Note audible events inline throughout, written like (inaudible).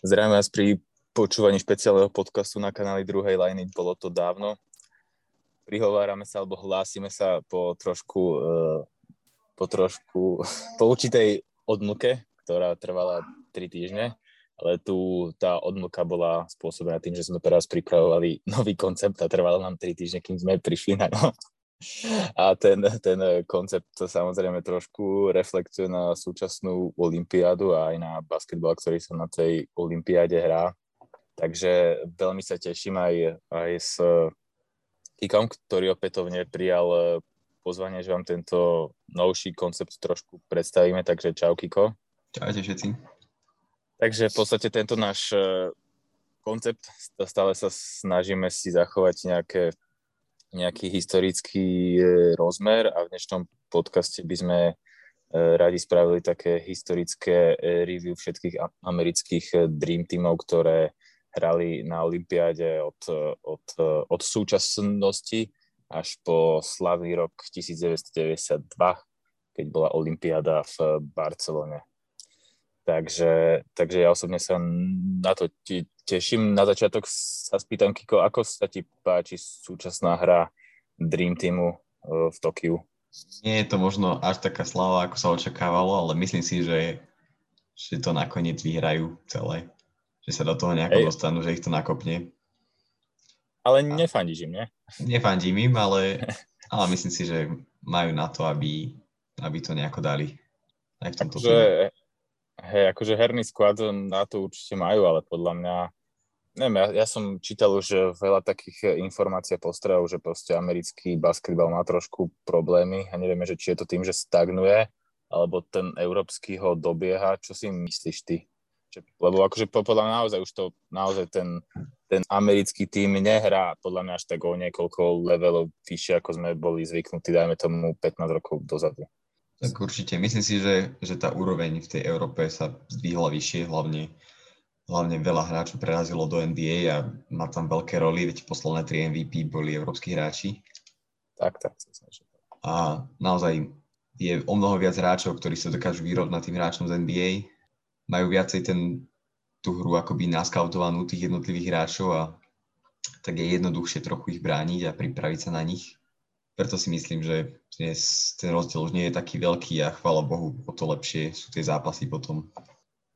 Zdravím vás pri počúvaní špeciálneho podcastu na kanáli druhej liny. Bolo to dávno. Prihovárame sa alebo hlásime sa po trošku, uh, po trošku, (laughs) po určitej odmlke, ktorá trvala 3 týždne, ale tu tá odmlka bola spôsobená tým, že sme teraz pripravovali (laughs) nový koncept a trvalo nám 3 týždne, kým sme prišli na. A ten, ten koncept samozrejme trošku reflektuje na súčasnú olympiádu a aj na basketbal, ktorý sa na tej olympiáde hrá. Takže veľmi sa teším aj, aj s Kikom, ktorý opätovne prijal pozvanie, že vám tento novší koncept trošku predstavíme. Takže čau Kiko. Čaute všetci. Takže v podstate tento náš koncept, stále sa snažíme si zachovať nejaké nejaký historický e, rozmer a v dnešnom podcaste by sme e, radi spravili také historické e, review všetkých amerických Dream Teamov, ktoré hrali na Olympiáde od, od, od súčasnosti až po slavný rok 1992, keď bola Olympiáda v Barcelone. Takže, takže ja osobne sa na to teším. Na začiatok sa spýtam, Kiko, ako sa ti páči súčasná hra Dream Teamu e, v Tokiu? Nie je to možno až taká slava, ako sa očakávalo, ale myslím si, že, že to nakoniec vyhrajú celé. Že sa do toho nejako Ej. dostanú, že ich to nakopne. Ale nefandíš im, ne? Nefandím im, ale, (laughs) ale myslím si, že majú na to, aby, aby to nejako dali. Aj v tomto Takže, Hej, akože herný sklad na to určite majú, ale podľa mňa, neviem, ja, ja som čítal už veľa takých informácií a postrehov, že proste americký basketbal má trošku problémy a nevieme, že či je to tým, že stagnuje, alebo ten európsky ho dobieha. Čo si myslíš ty? Lebo akože podľa mňa naozaj už to, naozaj ten, ten americký tým nehrá podľa mňa až tak o niekoľko levelov vyššie, ako sme boli zvyknutí, dajme tomu 15 rokov dozadu. Tak určite. Myslím si, že, že tá úroveň v tej Európe sa zdvihla vyššie, hlavne, hlavne veľa hráčov prerazilo do NBA a má tam veľké roly, veď posledné tri MVP boli európsky hráči. Tak, tak. A naozaj je o mnoho viac hráčov, ktorí sa dokážu vyrovnať tým hráčom z NBA. Majú viacej ten, tú hru akoby naskautovanú tých jednotlivých hráčov a tak je jednoduchšie trochu ich brániť a pripraviť sa na nich preto si myslím, že dnes ten rozdiel už nie je taký veľký a chvála Bohu, o to lepšie sú tie zápasy potom.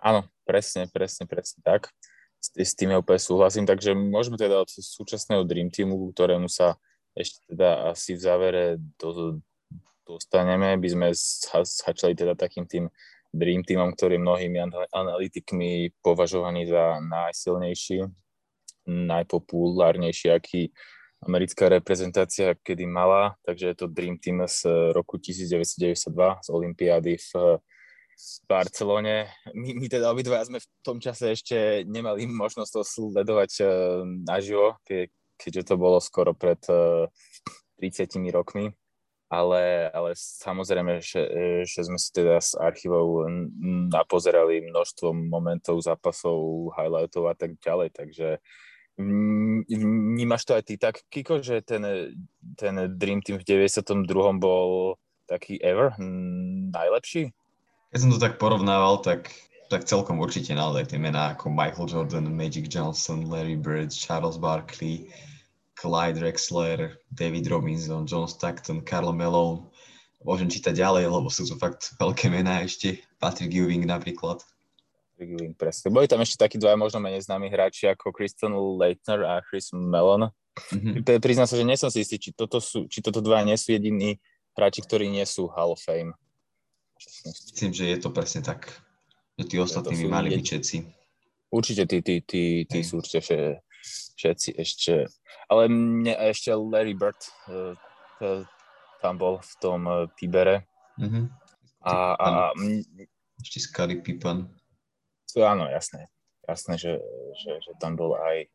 Áno, presne, presne, presne tak. S, s tým ja úplne súhlasím, takže môžeme teda od súčasného Dream Teamu, ktorému sa ešte teda asi v závere do, dostaneme, by sme začali teda takým tým Dream Teamom, ktorý mnohými analytikmi považovaný za najsilnejší, najpopulárnejší, aký americká reprezentácia kedy mala, takže je to Dream Team z roku 1992 z Olympiády v Barcelone. My, my teda obidva sme v tom čase ešte nemali možnosť to sledovať uh, naživo, ke, keďže to bolo skoro pred uh, eh, 30 rokmi. Ale, ale samozrejme, že, že sme si teda s archívou napozerali množstvo momentov, zápasov, highlightov a tak ďalej, takže Vnímaš to aj ty tak, Kiko, že ten, ten Dream Team v 92. bol taký ever najlepší? Keď som to tak porovnával, tak, tak celkom určite naozaj tie mená ako Michael Jordan, Magic Johnson, Larry Bird, Charles Barkley, Clyde Drexler, David Robinson, John Stockton, Carl Malone. Môžem čítať ďalej, lebo sú to fakt veľké mená ešte. Patrick Ewing napríklad. Ewing, presne. Boli tam ešte takí dva možno menej známi hráči ako Kristen Leitner a Chris Mellon. Mm-hmm. Priznám sa, že nie som si istý, či toto, sú, či toto dva nie sú jediní hráči, ktorí nie sú Hall of Fame. Myslím, že je to presne tak. Že tí ostatní by mali byť všetci. Určite tí, tí, tí, tí sú určite všetci ešte. Ale mne ešte Larry Bird uh, tam bol v tom uh, Pibere. Mm-hmm. A, a, ešte Scottie Pippen áno, jasné. Jasné, že, že, že tam bol aj,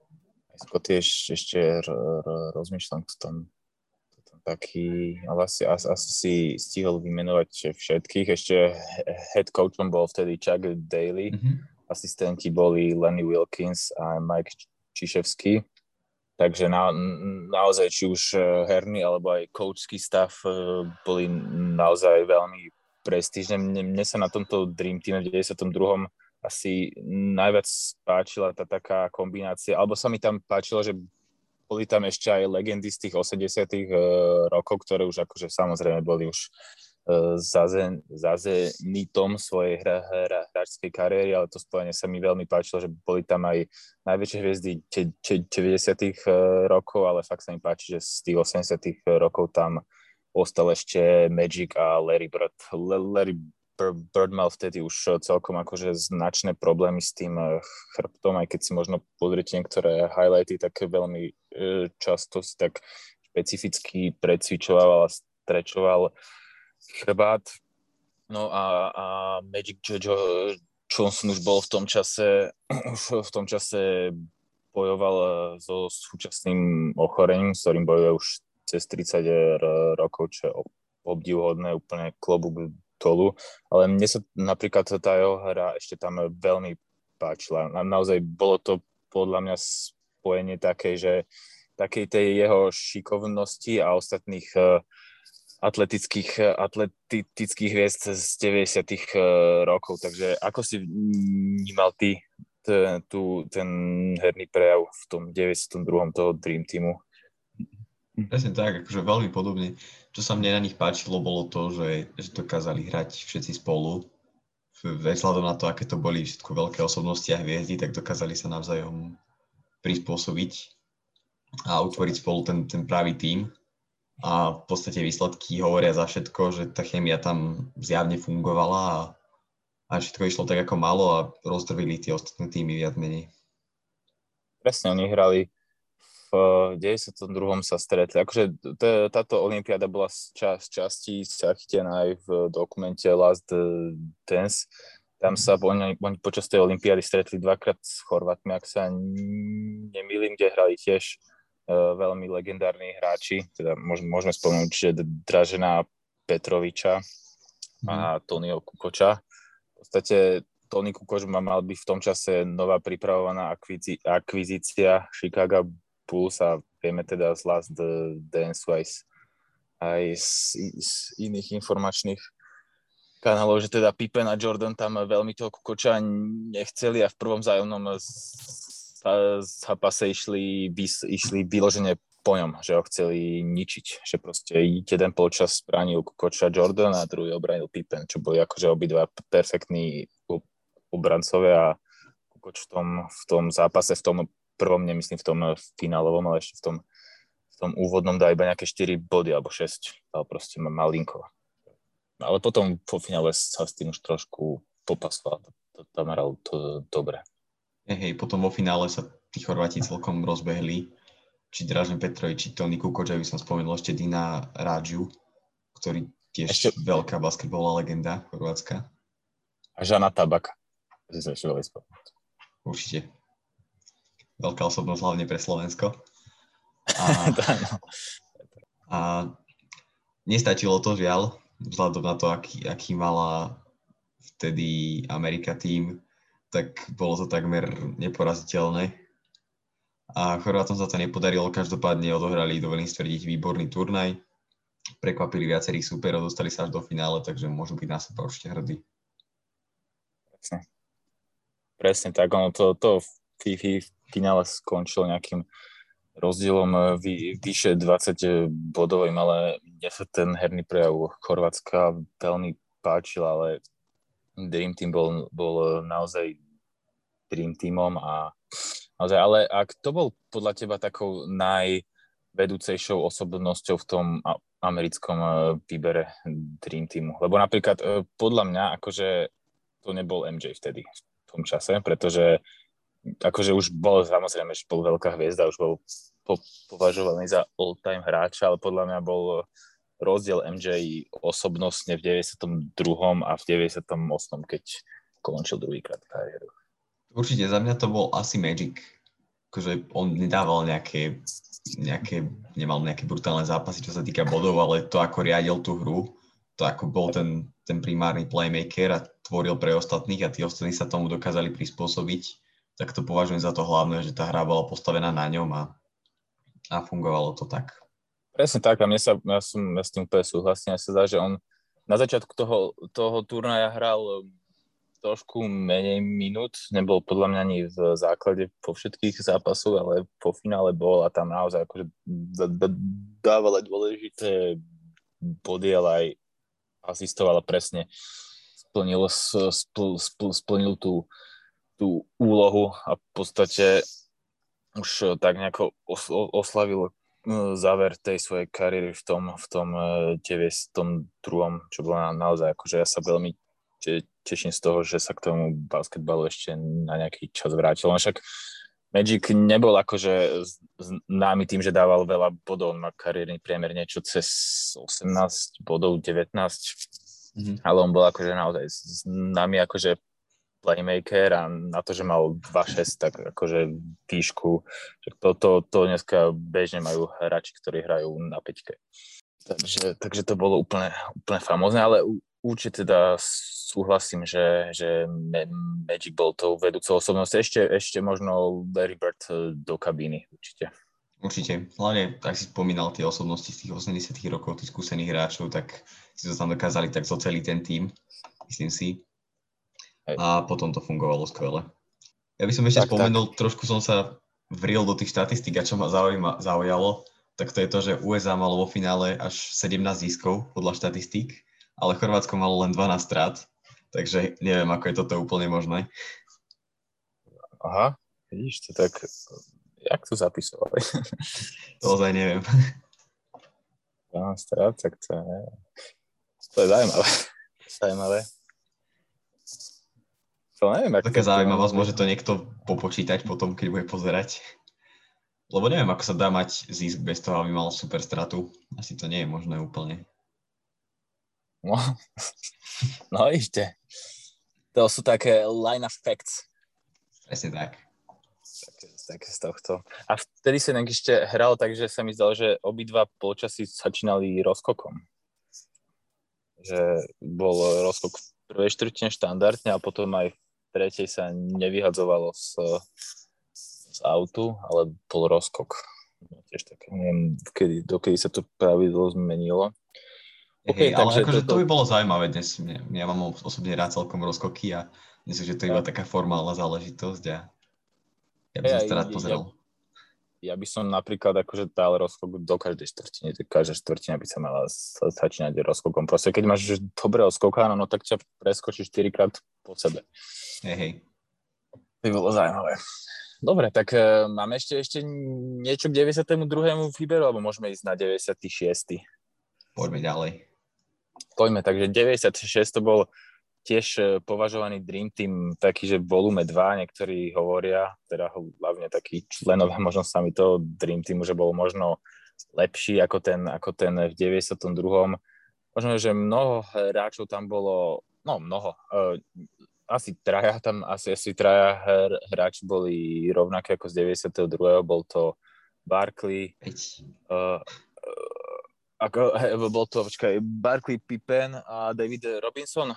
aj Scotty ešte, r, r, rozmýšľam, kto tam, kto tam taký, ale asi, asi, asi si stihol vymenovať všetkých. Ešte head coachom bol vtedy Chuck Daly, mm-hmm. asistenti boli Lenny Wilkins a Mike Čiševský. Takže na, naozaj, či už herný alebo aj coachský stav e, boli naozaj veľmi prestížne. Mne, mne sa na tomto Dream Team v 92 asi najviac páčila tá taká kombinácia, alebo sa mi tam páčilo, že boli tam ešte aj legendy z tých 80 rokov, ktoré už akože samozrejme boli už za, zen, za zenitom svojej hra, hra, hráčskej kariéry, ale to spojenie sa mi veľmi páčilo, že boli tam aj najväčšie hviezdy 90 rokov, ale fakt sa mi páči, že z tých 80 rokov tam ostal ešte Magic a Larry Bird. Larry Bird mal vtedy už celkom akože značné problémy s tým chrbtom, aj keď si možno pozrite niektoré highlighty, tak veľmi často si tak špecificky precvičoval a strečoval chrbát. No a, a Magic Johnson už bol v tom čase, (clears throat) už v tom čase bojoval so súčasným ochorením, s ktorým bojuje už cez 30 rokov, čo je obdivhodné, úplne klobúk dolu. Ale mne sa napríklad tá jeho hra ešte tam veľmi páčila. Na, naozaj bolo to podľa mňa spojenie také, že takej tej jeho šikovnosti a ostatných uh, atletických, atletických hviezd z 90 uh, rokov. Takže ako si vnímal ty ten, tu, ten herný prejav v tom 92. toho Dream Teamu? Presne tak, akože veľmi podobne. Čo sa mne na nich páčilo, bolo to, že, že dokázali hrať všetci spolu. Vzhľadom na to, aké to boli všetko veľké osobnosti a hviezdy, tak dokázali sa navzájom prispôsobiť a utvoriť spolu ten, ten pravý tím a v podstate výsledky hovoria za všetko, že tá chemia tam zjavne fungovala a, a všetko išlo tak, ako malo a rozdrvili tie ostatné týmy viac menej. Presne, oni hrali v 92. sa stretli. Akože táto olympiáda bola z, čas, časti zachytená aj v dokumente Last Dance. Tam sa oni, oni počas tej olympiády stretli dvakrát s Chorvatmi, ak sa nemýlim, kde hrali tiež E, veľmi legendárni hráči, teda môžeme spomenúť, že Dražena Petroviča a mhm. Tonio Kukoča. V podstate Tony Kukoč má mal byť v tom čase nová pripravovaná akvizi- akvizícia Chicago Bulls a vieme teda z Last Dance aj, aj z, z iných informačných kanálov, že teda Pippen a Jordan tam veľmi toho Kukoča nechceli a v prvom zájomnom zápase išli, išli vyložene po ňom, že ho chceli ničiť, že proste jeden polčas bránil Koča Jordan a druhý obránil Pippen, čo boli akože obidva perfektní obrancovia a Kukoč v tom, v tom zápase, v tom prvom, nemyslím v tom finálovom, ale ešte v tom, v tom úvodnom dá iba nejaké 4 body alebo 6, ale proste malinko. Ale potom po finále sa s tým už trošku popasoval, tam hral to dobre. Hej, potom vo finále sa tí Chorváti celkom rozbehli. Či Dražen Petrovič, či Tony Kukoč, by som spomenul ešte Dina Rádžu, ktorý tiež ešte... veľká basketbalová legenda chorvátska. A Žana Tabak. Určite. Veľká osobnosť hlavne pre Slovensko. A, (laughs) a nestačilo to žiaľ, vzhľadom na to, aký, aký mala vtedy Amerika tým, tak bolo to takmer neporaziteľné. A Chorvátom sa to nepodarilo, každopádne odohrali, dovolím stvrdiť, výborný turnaj. Prekvapili viacerých súperov, dostali sa až do finále, takže môžu byť na seba určite hrdí. Presne. Presne tak, ono to, to finále skončilo nejakým rozdielom eh, vy, vyše 20 bodovým, ale mne sa ten herný prejav Chorvátska veľmi páčil, ale Dream Team bol, bol naozaj Dream Teamom a naozaj, ale ak to bol podľa teba takou najvedúcejšou osobnosťou v tom americkom e, výbere Dream Teamu, lebo napríklad e, podľa mňa akože to nebol MJ vtedy v tom čase, pretože akože už bol, samozrejme, že bol veľká hviezda, už bol po, považovaný za all-time hráča, ale podľa mňa bol rozdiel MJ osobnostne v 92. a v 98. keď končil druhýkrát kariéru. Určite, za mňa to bol asi Magic. Akože on nedával nejaké, nejaké, nemal nejaké brutálne zápasy, čo sa týka bodov, ale to, ako riadil tú hru, to ako bol ten, ten primárny playmaker a tvoril pre ostatných a tí ostatní sa tomu dokázali prispôsobiť, tak to považujem za to hlavné, že tá hra bola postavená na ňom a, a fungovalo to tak. Presne tak a mne sa, ja, som, ja s tým úplne súhlasím, ja sa zdá, že on na začiatku toho, toho turnaja hral trošku menej minút, nebol podľa mňa ani v základe po všetkých zápasoch, ale po finále bol a tam naozaj akože dával dôležité body, ale aj asistoval presne splnil, spl, spl, splnil tú, tú úlohu a v podstate už tak nejako oslavil e, záver tej svojej kariéry v tom, v tom 92. E, čo bolo naozaj, akože ja sa veľmi teším z toho, že sa k tomu basketbalu ešte na nejaký čas vrátil. Však Magic nebol akože známy tým, že dával veľa bodov, má kariérny priemer niečo cez 18 bodov, 19, mm-hmm. ale on bol akože naozaj známy akože playmaker a na to, že mal 2-6, tak akože výšku, to, to, to dneska bežne majú hráči, ktorí hrajú na peťke. Takže, takže to bolo úplne, úplne famózne, ale určite teda súhlasím, že, že Magic bol tou vedúcou osobnosťou. Ešte, ešte možno Larry Bird eh, do kabíny, určite. Určite. Hlavne, ak si spomínal tie osobnosti z tých 80 rokov, tých skúsených hráčov, tak si to tam dokázali tak celý ten tým, myslím si. A potom to fungovalo skvele. Ja by som ešte tak, spomenul, tak. trošku som sa vril do tých štatistík a čo ma zaujíma, zaujalo, tak to je to, že USA malo vo finále až 17 ziskov podľa štatistík ale Chorvátsko malo len 12 strát, takže neviem, ako je toto úplne možné. Aha, vidíš to tak, jak to zapisovali? To ozaj neviem. 12 strát, tak to je, to je zaujímavé. (laughs) Zaujímavé. To neviem, ako Taká zaujímavosť, môže to niekto popočítať potom, keď bude pozerať. Lebo neviem, ako sa dá mať zisk bez toho, aby mal super stratu. Asi to nie je možné úplne. No, (laughs) no ešte. To sú také line of facts. Presne tak. Také, také z tohto. A vtedy sa ešte hral tak, že sa mi zdalo, že obidva polčasy začínali rozkokom. Že bol rozkok v prvej štvrtine štandardne a potom aj v tretej sa nevyhadzovalo z, z autu, ale bol rozkok. Tiež také, neviem, kedy, dokedy sa to pravidlo zmenilo. Okay, ale akože to... to by bolo zaujímavé dnes. Ja mám osobne rád celkom rozkoky a myslím, že to je iba taká formálna záležitosť a ja by som sa rád pozrel. Ja, ja by som napríklad akože dal rozkok do každej štvrtiny, každá štvrtina by sa mala začínať rozkokom. Proste keď máš dobrého skokána, no tak ťa preskočí 4 krát po sebe. Hej, hej. By bolo zaujímavé. Dobre, tak uh, máme ešte, ešte niečo k 92. výberu, alebo môžeme ísť na 96. Poďme ďalej poďme, takže 96 to bol tiež e, považovaný Dream Team taký, že volume 2, niektorí hovoria, teda hlavne takí členovia (laughs) možno sami toho Dream Teamu, že bol možno lepší ako ten, ako ten v 92. Možno, že mnoho hráčov tam bolo, no mnoho, uh, asi traja tam, asi, asi traja hráči boli rovnaké ako z 92. Bol to Barkley, uh, ako, (laughs) bol to, počkaj, Barkley Pippen a David Robinson?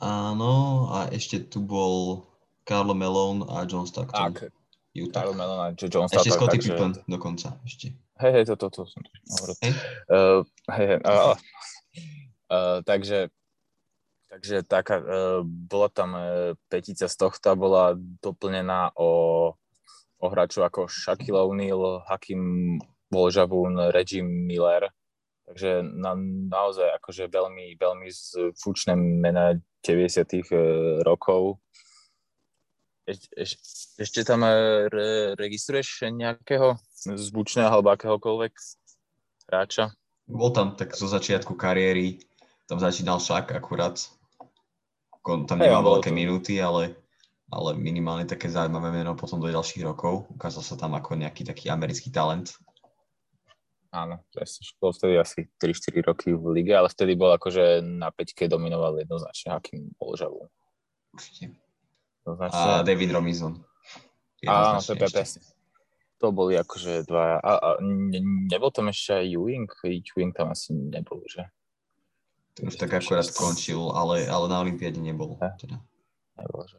Áno, a ešte tu bol Carlo Malone a John Stockton. Tak, Utah. Carlo Malone a John Stockton. Ešte Scotty takže... Pippen dokonca, ešte. Hej, hej, toto, to, to som hovoril. Hej, uh, hej, hej, uh, uh, takže Takže taká, uh, bola tam uh, petica z tohto bola doplnená o, o hráčov ako Shaquille O'Neal, Hakim Božavún, Reggie Miller, takže na, naozaj akože veľmi, veľmi zvučné mená 90 e, rokov. Eš, eš, ešte tam e, re, registruješ nejakého zvučného alebo akéhokoľvek hráča? Bol tam tak zo začiatku kariéry, tam začínal šak akurát. Tam nemal hey, veľké to... minúty, ale, ale minimálne také zaujímavé meno potom do ďalších rokov. Ukázal sa tam ako nejaký taký americký talent. Áno, presne. Bol vtedy asi 3-4 roky v lige, ale vtedy bol akože na peťke dominoval jednoznačne Hakim Polžavu. Určite. A David Robinson. Áno, to je presne. To boli akože dva. A, a ne, nebol tam ešte aj Ewing? Ewing tam asi nebol, že? To už tak akurát skončil, ale, ale na Olympiade nebol. Teda. Nebol, že.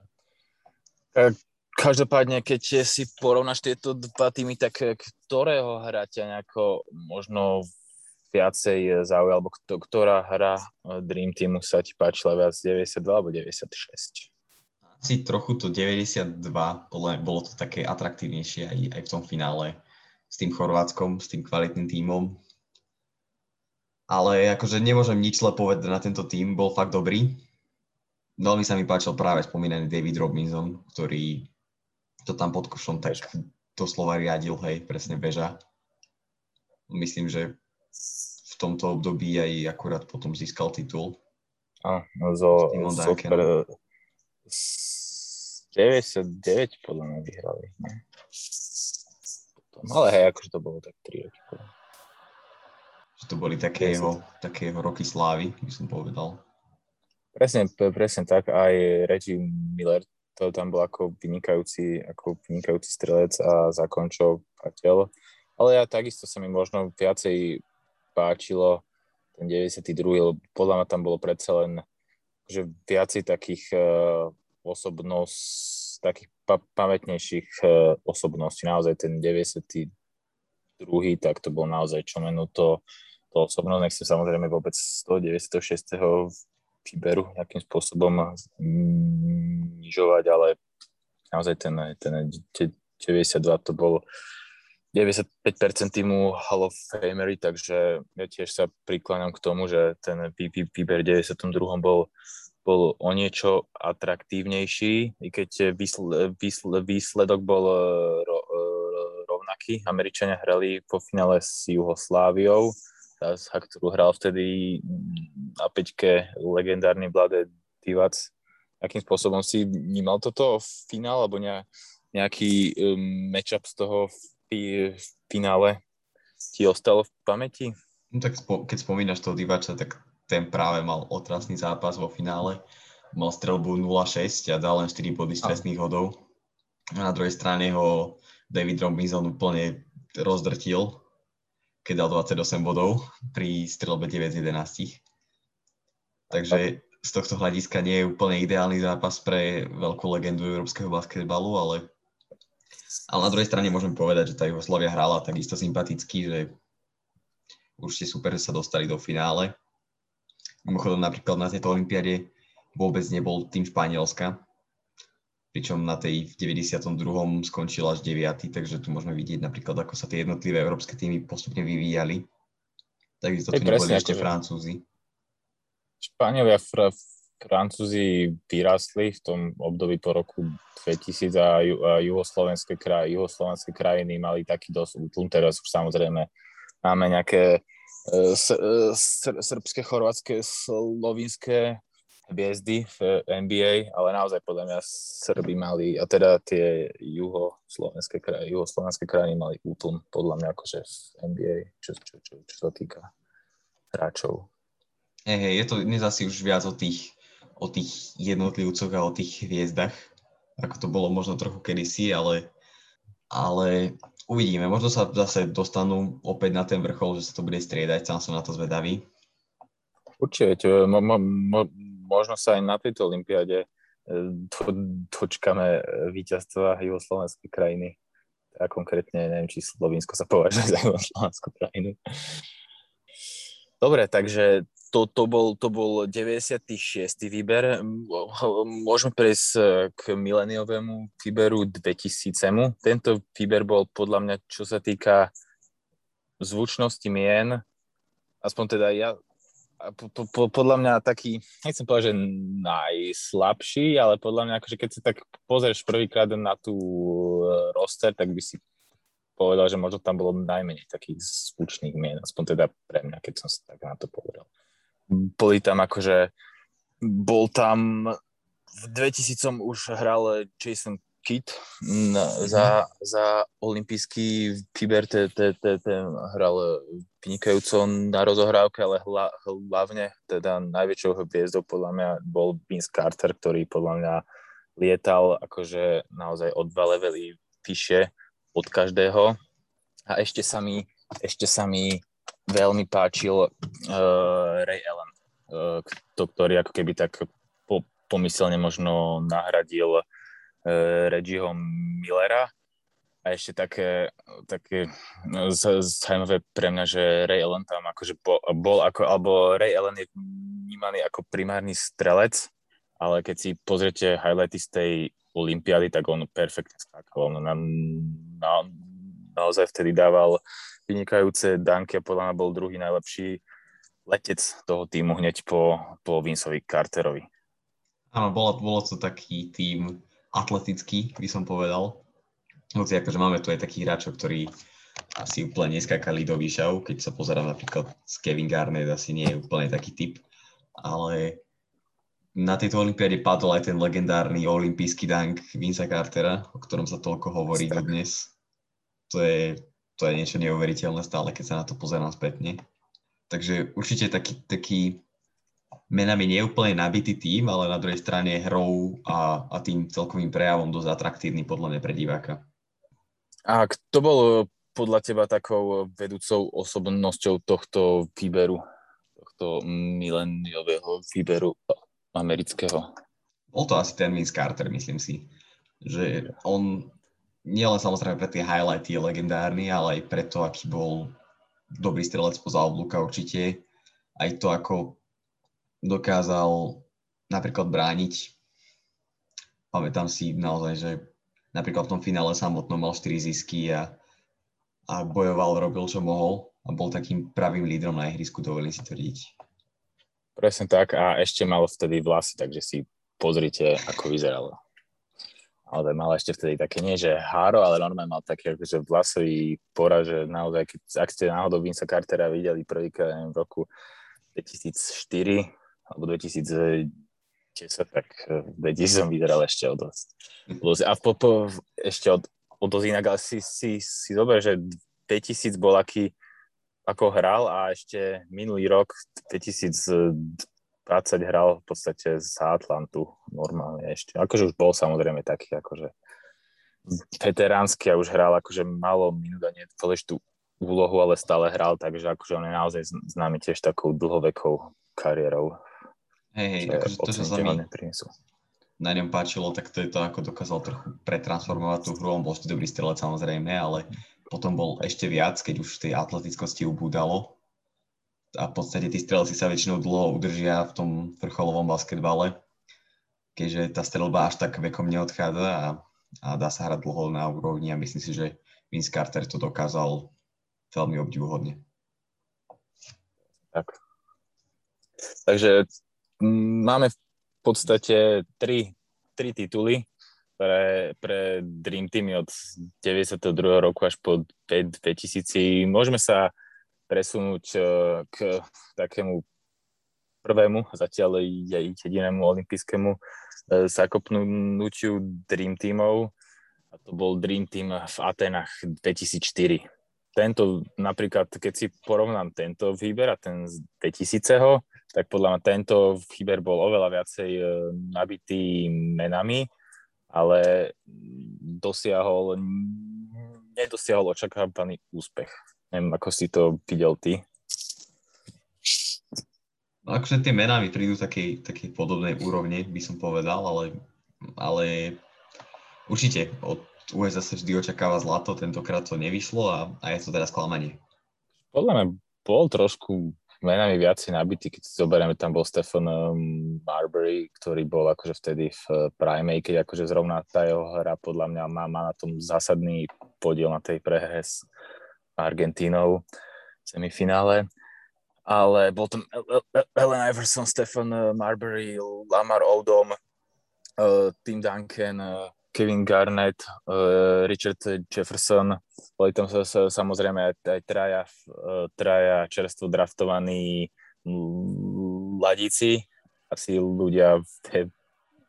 Každopádne, keď si porovnáš tieto dva týmy, tak ktorého hráťa nejako možno viacej zaujal, alebo kto, ktorá hra Dream Teamu sa ti páčila viac, 92 alebo 96? Asi trochu to 92, bolo, bolo to také atraktívnejšie aj, aj v tom finále s tým Chorvátskom, s tým kvalitným tímom. Ale akože nemôžem nič zle povedať na tento tým, bol fakt dobrý. Veľmi sa mi páčil práve spomínaný David Robinson, ktorý to tam pod košom tak doslova riadil, hej, presne beža. Myslím, že v tomto období aj akurát potom získal titul. A, no zo, super, 99 podľa mňa vyhrali. Ne? Potom, ale hej, akože to bolo tak 3 roky. Že to boli také jeho, také jeho roky slávy, by som povedal. Presne, presne tak. Aj Reggie Miller to tam bol ako vynikajúci, ako vynikajúci strelec a zakončovateľ. Ale ja takisto sa mi možno viacej páčilo ten 92. lebo podľa mňa tam bolo predsa len že viacej takých uh, osobnosť, takých pa- pamätnejších uh, osobností. Naozaj ten 92. tak to bol naozaj čo menu to, to osobnosť. Nechcem samozrejme vôbec z toho 96 výberu nejakým spôsobom znižovať, ale naozaj ten, ten 92 to bol 95% týmu Hall of Famery, takže ja tiež sa prikláňam k tomu, že ten výber 92 bol, bol o niečo atraktívnejší, i keď výsl, výsl, výsledok bol e, e, rovnaký. Američania hrali po finále s Juhosláviou, tá, ktorú hral vtedy na peťke legendárny Vlade Divac. Akým spôsobom si vnímal toto finál, alebo nejaký um, matchup z toho v finále ti ostalo v pamäti? No tak spo, keď spomínaš toho Divača, tak ten práve mal otrasný zápas vo finále. Mal strelbu 0-6 a dal len 4 body z trestných hodov. A na druhej strane ho David Robinson úplne rozdrtil keď dal 28 bodov pri strelbe 9 z 11. Takže z tohto hľadiska nie je úplne ideálny zápas pre veľkú legendu európskeho basketbalu, ale, ale na druhej strane môžem povedať, že tá Jugoslavia hrala takisto sympaticky, že určite super, že sa dostali do finále. Mimochodom napríklad na tejto olympiade vôbec nebol tým Španielska, pričom na tej v 92. skončil až 9. Takže tu môžeme vidieť napríklad, ako sa tie jednotlivé európske týmy postupne vyvíjali. Takisto tu neboli ešte akože Francúzi. Španielia, fr- Francúzi vyrastli v tom období po roku 2000 a, ju- a juhoslovenské, kraj, juhoslovenské krajiny mali taký dosť útlum. Teraz už samozrejme máme nejaké s- uh, srbské, chorvátske, slovinské hviezdy v NBA, ale naozaj podľa mňa Srby mali, a teda tie juho-slovenské krajiny, juho-slovenské krajiny mali útlm podľa mňa akože v NBA, čo, čo, čo, čo sa týka hráčov. Hey, hey, je to dnes asi už viac o tých, o tých jednotlivcoch a o tých hviezdach, ako to bolo možno trochu kedysi, ale, ale uvidíme. Možno sa zase dostanú opäť na ten vrchol, že sa to bude striedať, sám som na to zvedavý. Určite, mo, mo, mo, možno sa aj na tejto olympiáde e, do, dočkame e, víťazstva jugoslovenskej krajiny. A konkrétne neviem, či Slovinsko sa považuje za jugoslovenskú krajinu. Dobre, takže to, to, bol, to bol 96. výber. Môžeme prejsť e, k mileniovému výberu 2000. Tento výber bol podľa mňa, čo sa týka zvučnosti mien, aspoň teda ja po, po, po, podľa mňa taký, nechcem povedať, že najslabší, ale podľa mňa, akože keď si tak pozrieš prvýkrát na tú e, roster, tak by si povedal, že možno tam bolo najmenej takých zvučných mien, aspoň teda pre mňa, keď som sa tak na to povedal. Boli tam akože, bol tam v 2000 už hral Jason Na, mhm. za, za olimpijský fiber, ten hral vynikajúco na rozohrávke, ale hla, hlavne teda najväčšou hviezdou podľa mňa bol Vince Carter, ktorý podľa mňa lietal akože naozaj o dva levely vyššie od každého. A ešte sa mi, ešte sa mi veľmi páčil uh, Ray Allen, uh, to, ktorý ako keby tak po, pomyselne možno nahradil uh, Reggieho Millera. A ešte také, také no, zaujímavé pre mňa, že Ray Allen tam akože bol, bol ako, alebo Ray Allen je vnímaný ako primárny strelec, ale keď si pozriete highlighty z tej Olympiády, tak on perfektne skákal. On na, na, naozaj vtedy dával vynikajúce danky a podľa mňa bol druhý najlepší letec toho týmu hneď po, po Vinceovi Carterovi. Áno, bolo, bolo to taký tým atletický, by som povedal hoci akože máme tu aj takých hráčov, ktorí asi úplne neskákali do výšav, keď sa pozerám napríklad s Kevin Garnett, asi nie je úplne taký typ, ale na tejto olympiáde padol aj ten legendárny olimpijský dank Vinca Cartera, o ktorom sa toľko hovorí dnes. To je, to je niečo neuveriteľné stále, keď sa na to pozerám spätne. Takže určite taký, taký menami neúplne nabitý tým, ale na druhej strane hrou a, a tým celkovým prejavom dosť atraktívny podľa mňa pre diváka. A kto bol eh, podľa teba takou vedúcou osobnosťou tohto výberu, tohto mileniového výberu amerického? Bol to asi ten Vince Carter, myslím si. Že on nielen samozrejme pre tie highlighty je legendárny, ale aj preto, aký bol dobrý strelec poza oblúka určite. Aj to, ako dokázal napríklad brániť. Pamätám si naozaj, že napríklad v tom finále samotnom mal 4 zisky a, a bojoval, robil čo mohol a bol takým pravým lídrom na ihrisku, dovolím si tvrdiť. Presne tak a ešte mal vtedy vlasy, takže si pozrite, ako vyzeralo. Ale mal ešte vtedy také, nie že háro, ale normálne mal také akože vlasový pora, že naozaj, keď, ak ste náhodou Vince Cartera videli prvýkrát v roku 2004 alebo 2000, 10, tak vedí, som vyzeral ešte o dosť. A po, po, ešte od, o dosť inak, ale si, si, si zober, že 2000 bol aký, ako hral a ešte minulý rok 2020 hral v podstate za Atlantu normálne ešte. Akože už bol samozrejme taký akože veteránsky a už hral akože malo minút a nie tú úlohu, ale stále hral, takže akože on je naozaj známy tiež takou dlhovekou kariérou Hej, hej, akože to, čo sa mi na ňom páčilo, tak to je to, ako dokázal trochu pretransformovať tú hru. On bol ešte dobrý strelec samozrejme, ale potom bol ešte viac, keď už tej atletickosti ubúdalo. A v podstate tí strelci sa väčšinou dlho udržia v tom vrcholovom basketbale, keďže tá strelba až tak vekom neodchádza a, a dá sa hrať dlho na úrovni a myslím si, že Vince Carter to dokázal veľmi obdivuhodne. Tak. Takže máme v podstate tri, tri tituly pre, pre Dream Team od 92. roku až po 2000. Môžeme sa presunúť e, k takému prvému, zatiaľ jedinému olympijskému zakopnutiu e, Dream Teamov. A to bol Dream Team v Atenách 2004. Tento, napríklad, keď si porovnám tento výber a ten z 2000 tak podľa mňa tento Chyber bol oveľa viacej e, nabitý menami, ale dosiahol, nedosiahol očakávaný úspech. Neviem, ako si to videl ty. No akože tie mená mi prídu takej, takej podobnej úrovne, by som povedal, ale, ale určite od USA sa vždy očakáva zlato, tentokrát to nevyšlo a, a je to teraz klamanie. Podľa mňa bol trošku menami viacej nabitý, keď si zoberieme, tam bol Stephen um, Marbury, ktorý bol akože vtedy v uh, prime, keď akože zrovna tá jeho hra podľa mňa má, má na tom zásadný podiel na tej prehre s Argentínou v semifinále. Ale bol tam Ellen Iverson, Stephen uh, Marbury, Lamar Odom, uh, Tim Duncan, Kevin Garnett, uh, Richard Jefferson, boli tam sa, sa, samozrejme aj, aj traja, uh, traja čerstvo draftovaní mladíci. Asi ľudia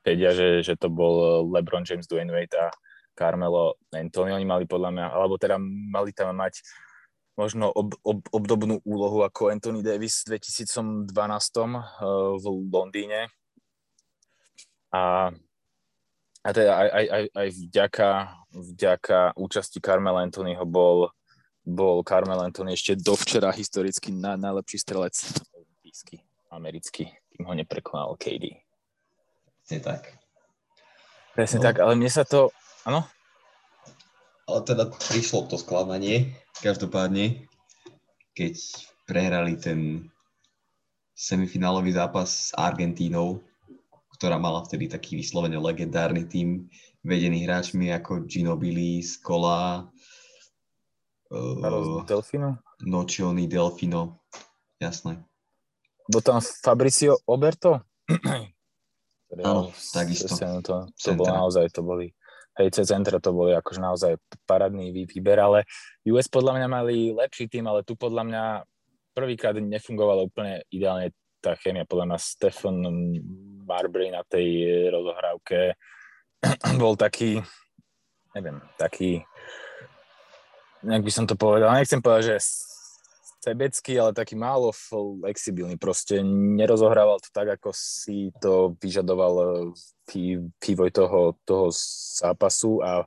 vedia, že, že to bol LeBron James, Dwayne Wade a Carmelo Anthony. Oni mali podľa mňa, alebo teda mali tam mať možno ob, ob, obdobnú úlohu ako Anthony Davis v 2012 uh, v Londýne. A a teda aj, aj, aj, aj vďaka, vďaka účasti Carmel Anthonyho bol, bol Carmel Anthony ešte dovčera historicky na, najlepší strelec olimpijský, americký. Tým ho neprekonal KD. Presne tak. Presne no. tak, ale mne sa to... Áno? ale teda prišlo to sklamanie, každopádne, keď prehrali ten semifinálový zápas s Argentínou, ktorá mala vtedy taký vyslovene legendárny tým, vedený hráčmi ako Ginobili, Skola, uh, Delfino? Nocioni, Delfino, jasné. Bol tam Fabricio Oberto? (clears throat) Áno, takisto. To, to bolo naozaj, to boli hej, cez centra to boli akože naozaj paradný výber, ale US podľa mňa mali lepší tým, ale tu podľa mňa prvýkrát nefungovalo úplne ideálne tá chémia. Podľa mňa Stefan Marbury na tej rozohrávke (clears throat) bol taký, neviem, taký, nejak by som to povedal, nechcem povedať, že sebecký, ale taký málo flexibilný. Proste nerozohrával to tak, ako si to vyžadoval eh, vývoj toho, toho zápasu a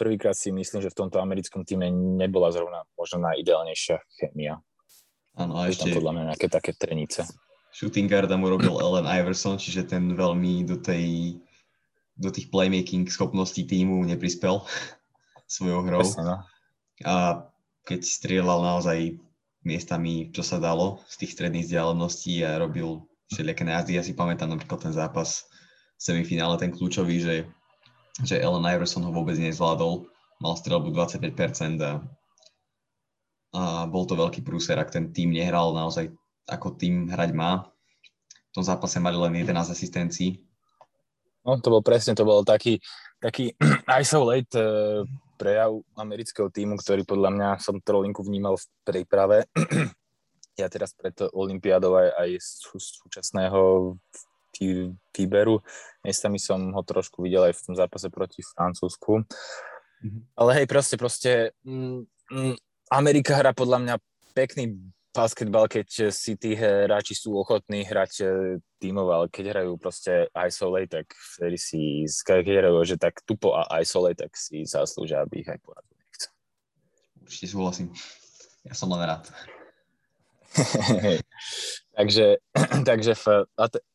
prvýkrát si myslím, že v tomto americkom týme nebola zrovna možno najideálnejšia chemia. Áno, a ešte... Tam podľa mňa nejaké také trenice. Shooting guarda mu robil Ellen Iverson, čiže ten veľmi do tej do tých playmaking schopností týmu neprispel (laughs) svojou hrou. Presne, no. A keď strieľal naozaj miestami, čo sa dalo z tých stredných vzdialeností a robil všelijaké nájazdy. Ja si pamätám napríklad ten zápas v semifinále, ten kľúčový, že, že Ellen Iverson ho vôbec nezvládol, mal strelbu 25% a, a bol to veľký prúser, ak ten tým nehral naozaj ako tým hrať má. V tom zápase mali len 11 asistencií. No, to bol presne, to bol taký, taký (clears throat) isolate uh, prejav amerického týmu, ktorý podľa mňa som trolinku vnímal v príprave. (clears throat) ja teraz pred Olympiádou aj, aj sú, súčasného výberu. Miestami som ho trošku videl aj v tom zápase proti Francúzsku. Mm-hmm. Ale hej, proste, proste mm, mm, Amerika hrá podľa mňa pekný basketbal, keď si tí hráči sú ochotní hrať e, tímov, ale keď hrajú proste isolate, tak vtedy si, keď hrajú, že tak tupo a isolate, tak si zaslúžia, aby ich aj poradili. Určite súhlasím. Ja som len rád. (laughs) takže, (clears throat) takže v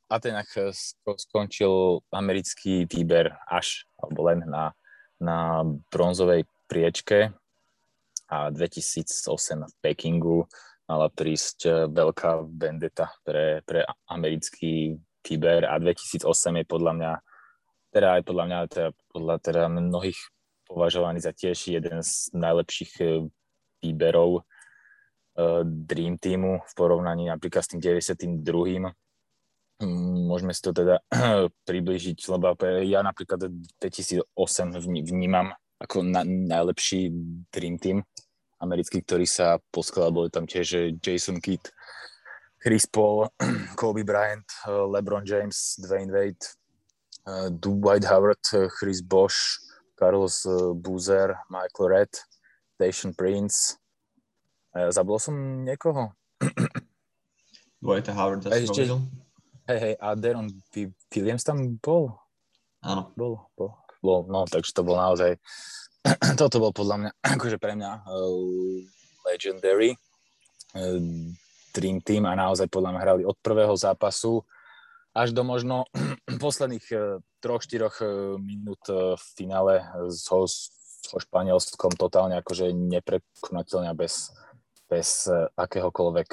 Atenách skončil americký výber až, alebo len na, na bronzovej priečke a 2008 v Pekingu mala prísť e, veľká vendeta pre, pre americký Tiber a 2008 je podľa mňa, teda aj podľa mňa, teda podľa teda mnohých považovaný za tiež jeden z najlepších e, výberov uh, Dream Teamu v porovnaní napríklad s tým 92. Môžeme si to teda (clears throat) približiť, lebo ja napríklad 2008 vnímam ako na, najlepší Dream Team americký, ktorý sa poskladal. Boli tam tiež eh, Jason Kidd, Chris Paul, (clears throat) Kobe Bryant, eh, LeBron James, Dwayne Wade, eh, Dwight Howard, Chris Bosch, Carlos Boozer, Michael Red, Station Prince. Zabol som niekoho? (clears throat) Dwight Howard asi ešte, Hej, hej, a Deron Williams tam bol? Áno. Bol, bol, bol, no, takže to bol naozaj (clears throat) toto bol podľa mňa, (clears throat) akože pre mňa uh, legendary uh, Dream Team a naozaj podľa mňa hrali od prvého zápasu až do možno (clears throat) posledných uh, troch, štyroch uh, minút v finále so, so Španielskom totálne akože neprekonateľne bez, bez akéhokoľvek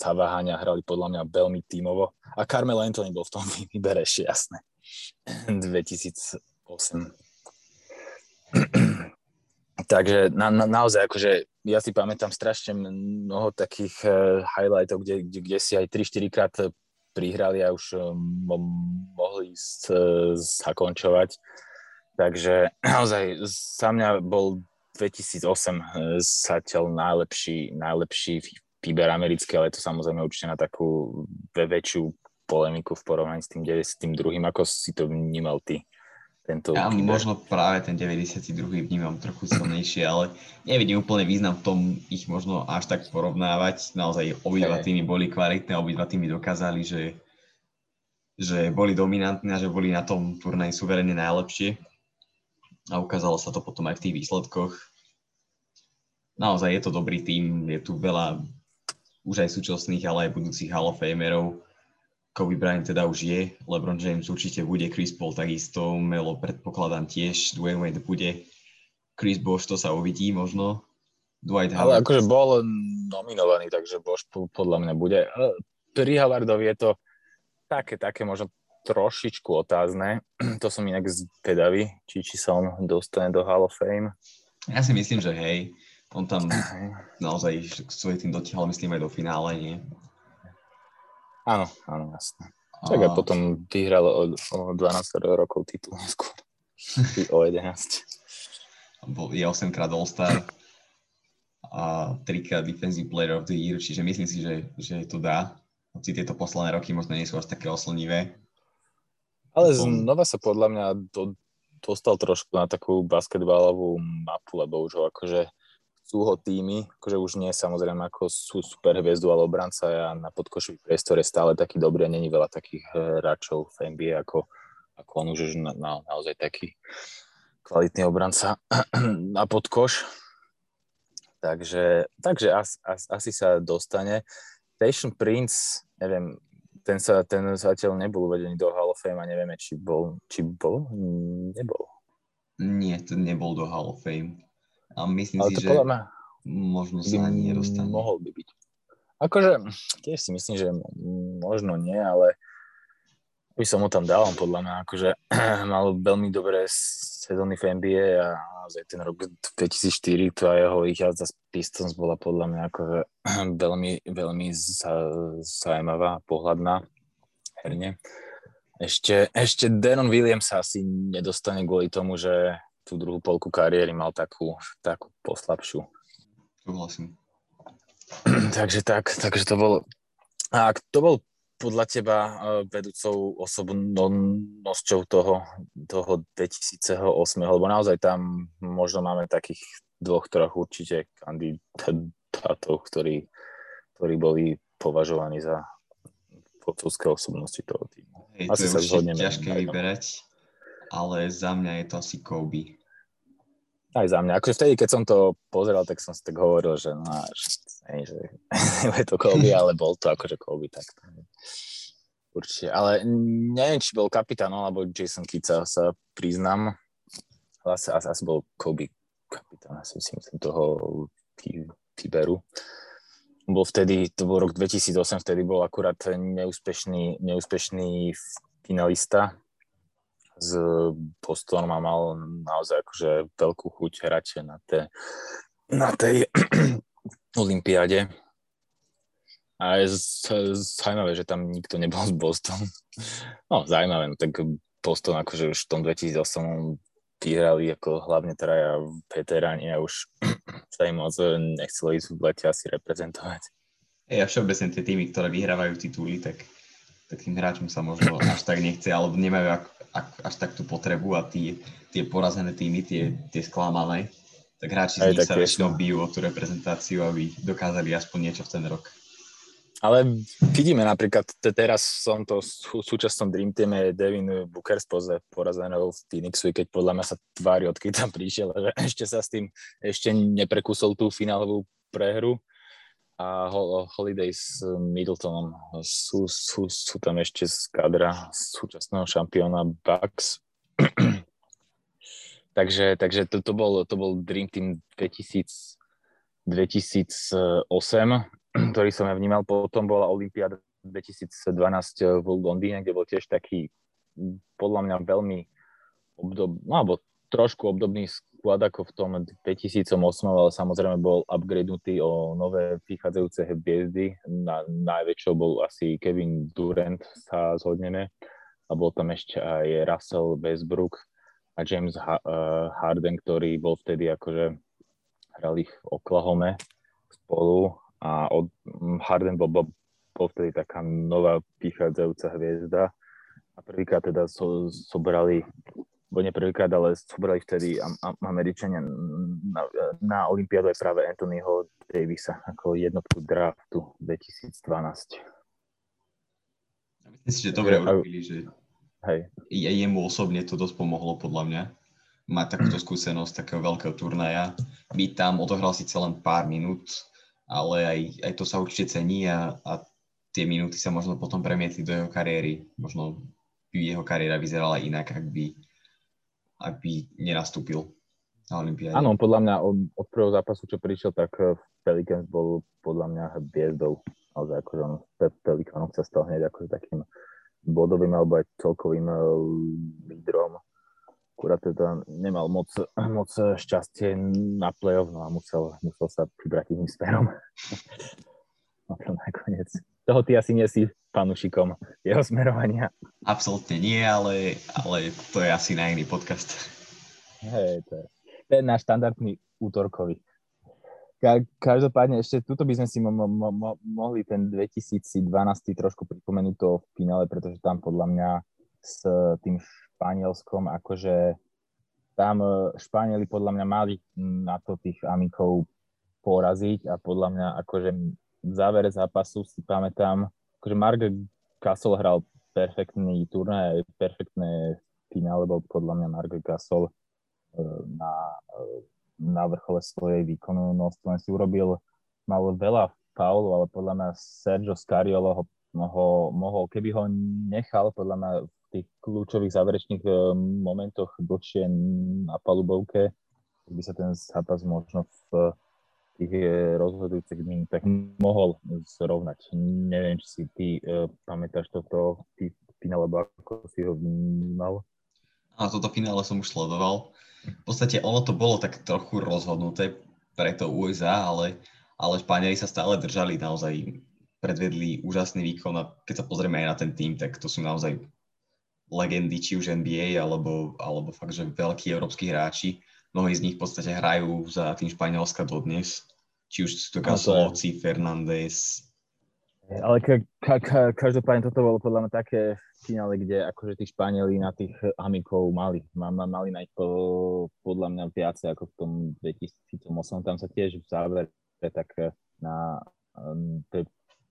zaváhania hrali podľa mňa veľmi tímovo. A Carmelo Anthony bol v tom (laughs) výbere ešte jasné. 2008. (clears throat) Takže na, na, naozaj, akože ja si pamätám strašne mnoho takých uh, highlightov, kde, kde, kde si aj 3-4 krát prihrali a už mo, mohli s, uh, zakončovať. Takže (clears throat) naozaj za mňa bol 2008 uh, zatiaľ najlepší, najlepší výber americký, ale to samozrejme určite na takú väčšiu polemiku v porovnaní s tým 92. Ako si to vnímal ty? Tento Ja výber. možno práve ten 92. vnímam trochu silnejšie, ale nevidím úplne význam v tom ich možno až tak porovnávať. Naozaj obidva týmy boli kvalitné, obidva týmy dokázali, že, že boli dominantné a že boli na tom turnaji suverene najlepšie. A ukázalo sa to potom aj v tých výsledkoch. Naozaj je to dobrý tým, je tu veľa už aj súčasných, ale aj budúcich Hall of Famerov Kobe Bryant teda už je, LeBron James určite bude, Chris Paul takisto, Melo predpokladám tiež, Dwayne Wade bude. Chris Bosch, to sa uvidí možno. Dwight Howard. Ale akože bol nominovaný, takže Bosch podľa mňa bude. Pri Howardovi je to také, také možno trošičku otázne. To som inak zvedavý, či, či sa on dostane do Hall of Fame. Ja si myslím, že hej. On tam naozaj svoj tým dotiahol, myslím, aj do finále, nie? Áno, áno, jasné. Tak a potom vyhral o, o 12 rokov titul skôr. (laughs) o 11. Bol, je 8 krát All-Star a 3 krát Defensive Player of the Year, čiže myslím si, že, že to dá. Hoci tieto posledné roky možno nie sú až také oslnivé. Ale znova sa podľa mňa do, dostal trošku na takú basketbalovú mapu, lebo už ho akože sú ho týmy, akože už nie samozrejme ako sú super hviezdu, ale obranca a na podkošový priestor je stále taký dobrý a není veľa takých eh, hráčov v NBA ako, ako on už na, na, naozaj taký kvalitný obranca (clears throat) na podkoš. Takže, takže as, as, asi sa dostane. Station Prince, neviem, ten sa ten zatiaľ nebol uvedený do Hall of Fame a nevieme, či bol, či bol, nebol. Nie, ten nebol do Hall of Fame. A myslím Ale si, že mňa, možno sa ani nedostane. Mohol by byť. Akože, tiež si myslím, že možno nie, ale by som mu tam dal, podľa mňa, akože (clears throat) mal veľmi dobré sezóny v NBA a naozaj ten rok 2004, tá jeho jazda z Pistons bola podľa mňa akože (clears throat) veľmi, veľmi zaujímavá, pohľadná herne. Ešte, ešte Denon Williams sa asi nedostane kvôli tomu, že tú druhú polku kariéry mal takú, takú poslabšiu. Súhlasím. (clears throat) takže tak, takže to bol... A to bol podľa teba e, vedúcou osobnosťou toho, toho 2008, lebo naozaj tam možno máme takých dvoch, troch určite kandidátov, ktorí, ktorí boli považovaní za vodcovské osobnosti toho týmu. Hej, Asi to je sa ťažké vyberať ale za mňa je to asi Kobe. Aj za mňa. Akože vtedy, keď som to pozeral, tak som si tak hovoril, že no, že, že (laughs) je to Kobe, ale bol to akože Kobe, tak určite. Ale neviem, či bol kapitán, alebo Jason Kidd sa, priznám. Asi, asi, asi bol Kobe kapitán, asi si myslím toho Tiberu. Bol vtedy, to bol rok 2008, vtedy bol akurát neúspešný, neúspešný finalista s Bostonom a mal naozaj akože veľkú chuť hrať na, te, na tej (clears throat) olympiáde. A je zaujímavé, že tam nikto nebol z Boston. (laughs) No, zaujímavé, no, tak Boston akože už v tom 2008 vyhrali ako hlavne traja veteráni a už (clears throat) sa im moc nechcelo ísť v lete asi reprezentovať. Ja všeobecne tie týmy, ktoré vyhrávajú tituly, tak, tak tým hráčom sa možno až tak nechce, alebo nemajú ako, až tak tú potrebu a tí, tie porazené týmy, tie, tie sklamané, tak hráči z nich sa väčšinou bijú o tú reprezentáciu, aby dokázali aspoň niečo v ten rok. Ale vidíme napríklad, teraz som to v súčasnom Dream Team je Devin Booker spoze porazeného v Phoenixu, keď podľa mňa sa tvári, odkedy tam prišiel, (laughs) že ešte sa s tým ešte neprekusol tú finálovú prehru a Holiday s Middletonom sú, sú, sú tam ešte z kadra súčasného šampióna Bucks. (clears throat) takže takže to, to, bol, to bol Dream Team 2000, 2008, (clears throat) ktorý som ja vnímal. Potom bola Olympiáda 2012 v Londýne, kde bol tiež taký podľa mňa veľmi obdob, no, alebo trošku obdobný sklad ako v tom 2008, ale samozrejme bol upgradenutý o nové prichádzajúce hviezdy. Na, najväčšou bol asi Kevin Durant, sa zhodneme. A bol tam ešte aj Russell Westbrook a James uh, Harden, ktorý bol vtedy akože hrali v Oklahome spolu a od, Harden bol, bol, bol vtedy taká nová prichádzajúca hviezda a prvýkrát teda so, sobrali bo nie prvýkrát, ale zobrali vtedy Američania na, na Olympiádu aj práve Anthonyho Davisa ako jednotku draftu 2012. Myslím si, že dobre urobili, že hej. jemu osobne to dosť pomohlo podľa mňa mať takúto skúsenosť takého veľkého turnaja. Byť tam, odohral si len pár minút, ale aj, aj to sa určite cení a, a tie minúty sa možno potom premietli do jeho kariéry. Možno by jeho kariéra vyzerala inak, ak by aby nenastúpil. na Olympiáde. Áno, podľa mňa od, od prvého zápasu, čo prišiel, tak v Pelicans bol podľa mňa hviezdou. Naozaj akože on v Pelicanoch sa stal hneď akože takým bodovým alebo aj celkovým lídrom. Akurát teda nemal moc, (clears throat) moc šťastie na play-off, no a musel, musel sa vybrať iným smerom. (laughs) no nakoniec. Toho ty asi nie si fanúšikom jeho smerovania. Absolútne nie, ale, ale to je asi na iný podcast. Hej, to je, to je náš štandardný útorkový. Ka- každopádne ešte tuto by sme si mo- mo- mo- mohli ten 2012 trošku pripomenúť to v finále, pretože tam podľa mňa s tým Španielskom, akože tam e, Španieli podľa mňa mali na to tých amikov poraziť a podľa mňa akože závere zápasu si pamätám, akože Mark Gasol hral perfektný turnaj, perfektné finále bol podľa mňa Mark Gasol e, na, e, na vrchole svojej výkonnosti, len si urobil, mal veľa faulov, ale podľa mňa Sergio Scariolo ho, ho mohol, keby ho nechal podľa mňa v tých kľúčových záverečných e, momentoch dlhšie na palubovke, by sa ten zápas možno v tých rozhodujúcich minútach mohol zrovnať. Neviem, či si ty uh, pamätáš toto finále, alebo ako si ho vnímal? A toto finále som už sledoval. V podstate ono to bolo tak trochu rozhodnuté pre to USA, ale, ale Španieli sa stále držali naozaj predvedli úžasný výkon a keď sa pozrieme aj na ten tým, tak to sú naozaj legendy, či už NBA, alebo, alebo fakt, že veľkí európsky hráči mnohí z nich v podstate hrajú za tým Španielska dodnes. Či už sú to Gasolovci, Fernández. Ale ka, ka, ka, každopádne toto bolo podľa mňa také finále, kde akože tí Španieli na tých amikov mali. Mali na ich po, podľa mňa viacej ako v tom 2008. Tam sa tiež v závere tak na,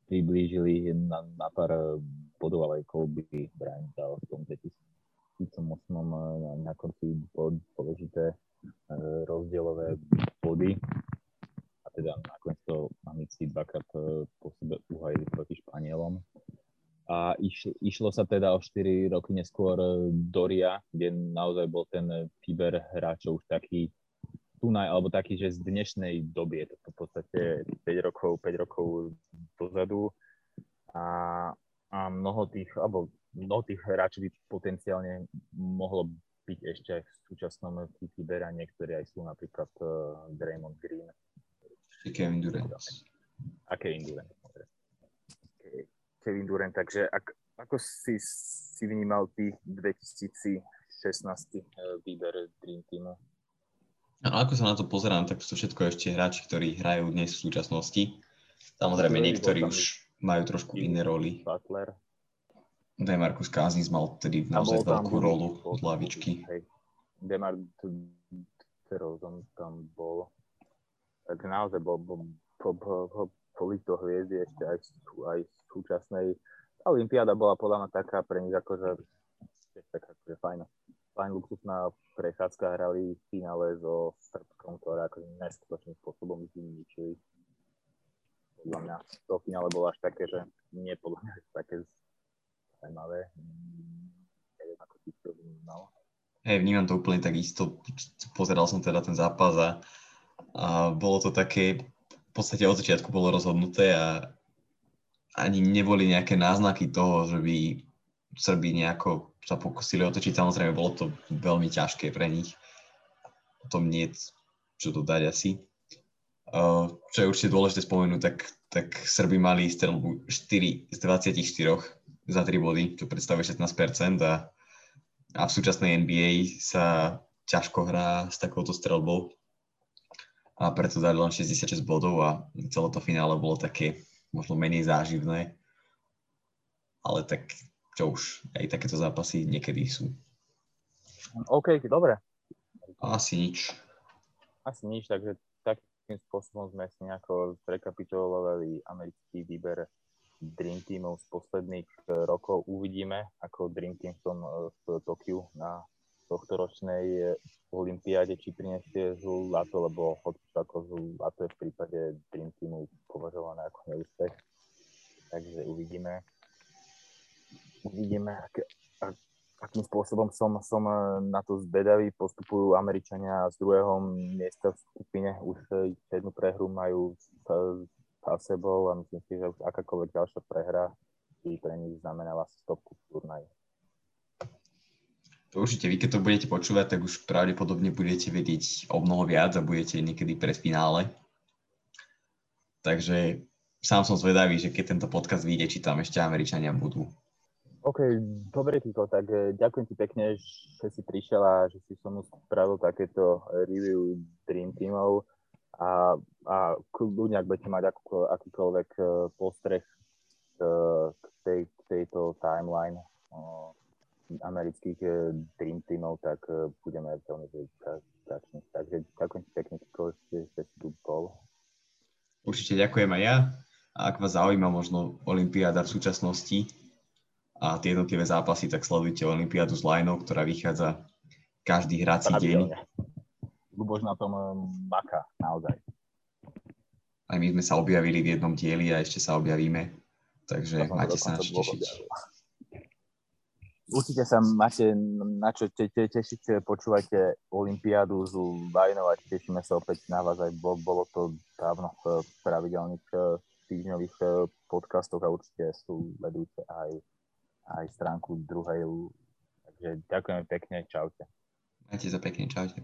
priblížili na, na pár bodov, ale Kobe Bryant dal v tom 2008. na, na konci dôležité rozdielové body a teda nakoniec to Amici dvakrát e, po sebe uhajili proti Španielom. A iš, išlo sa teda o 4 roky neskôr e, do Ria, kde naozaj bol ten výber hráčov už taký tunaj, alebo taký, že z dnešnej doby je to v podstate 5 rokov, 5 rokov dozadu a, a mnoho tých, alebo mnoho tých hráčov by potenciálne mohlo byť ešte aj v súčasnom výbere a niektorí aj sú napríklad uh, Draymond Green. Kevin Durant. A Kevin Durant. Kevin Durant, takže ak, ako si, si vnímal ty 2016 eh, výber Dream Teamu? No, ako sa na to pozerám, tak sú všetko ešte hráči, ktorí hrajú dnes v súčasnosti. Samozrejme, niektorí už majú trošku iné roli. Butler. Demarcus Cousins mal tedy naozaj veľkú rolu od lavičky. Hej. Demar Derozan tam bol. Tak naozaj bol, bol, bol, bol, boli to hviezdy ešte aj, aj súčasnej. Tá Olympiáda bola podľa mňa taká pre nich akože taká akože fajn, fajn luxusná prechádzka. Hrali v finále so Srbskom, ktoré akože neskutočným spôsobom zničili. Podľa mňa to finále bolo až také, že nie podľa mňa také zaujímavé. Neviem, ako ty to vnímal. Hej, vnímam to úplne tak isto. Pozeral som teda ten zápas a, a bolo to také, v podstate od začiatku bolo rozhodnuté a ani neboli nejaké náznaky toho, že by Srbi nejako sa pokusili otočiť. Samozrejme, bolo to veľmi ťažké pre nich. O tom nie čo dodať asi. Uh, čo je určite dôležité spomenúť, tak, tak Srbi mali strelbu 4 z 24 za 3 body, čo predstavuje 16% a, a v súčasnej NBA sa ťažko hrá s takouto strelbou a preto dali len 66 bodov a celé to finále bolo také možno menej záživné, ale tak čo už, aj takéto zápasy niekedy sú. OK, dobre. Asi nič. Asi nič, takže takým spôsobom sme si nejako rekapitulovali americký výber Dream Teamov z posledných e, rokov. Uvidíme, ako Dream Team v tom e, v Tokiu na tohto ročnej e, olympiáde, či prinesie zlato, lebo ako zlato je v prípade Dream Teamu považované ako neúspech. Takže uvidíme. Uvidíme, ak, ak, akým spôsobom som, som na to zvedavý. Postupujú Američania z druhého miesta v skupine. Už jednu prehru majú za sebou a myslím si, že už akákoľvek ďalšia prehra by pre nich znamenala stopku v turnaji. To určite vy, keď to budete počúvať, tak už pravdepodobne budete vedieť o mnoho viac a budete niekedy pred finále. Takže sám som zvedavý, že keď tento podcast vyjde, či tam ešte Američania budú. OK, dobre, Kiko, tak eh, ďakujem ti pekne, že si prišiel a že si som spravil takéto review Dream Teamov a, a kľudne, ak budete mať akú, akýkoľvek eh, postreh eh, k, tej, k tejto timeline, amerických eh, Dream Teamov, tak budeme veľmi vďační. Takže ďakujem pekne, že ste tu bol. Určite ďakujem aj ja. A ak vás zaujíma možno Olympiáda v súčasnosti a tie jednotlivé zápasy, tak sledujte Olympiádu z Lineou, ktorá vychádza každý hrací deň. Luboš na tom eh, maka, naozaj. Aj my sme sa objavili v jednom dieli a ešte sa objavíme, takže máte sa na čo tešiť. Určite sa máte na čo te, te, tešiť, počúvajte Olympiádu z Vajnov a tešíme sa opäť na vás. Aj bolo, bolo to dávno v pravidelných eh, týždňových eh, podcastoch a určite sú vedúce aj, aj stránku druhej. Takže ďakujeme pekne, čaute. Majte sa pekne, čaute.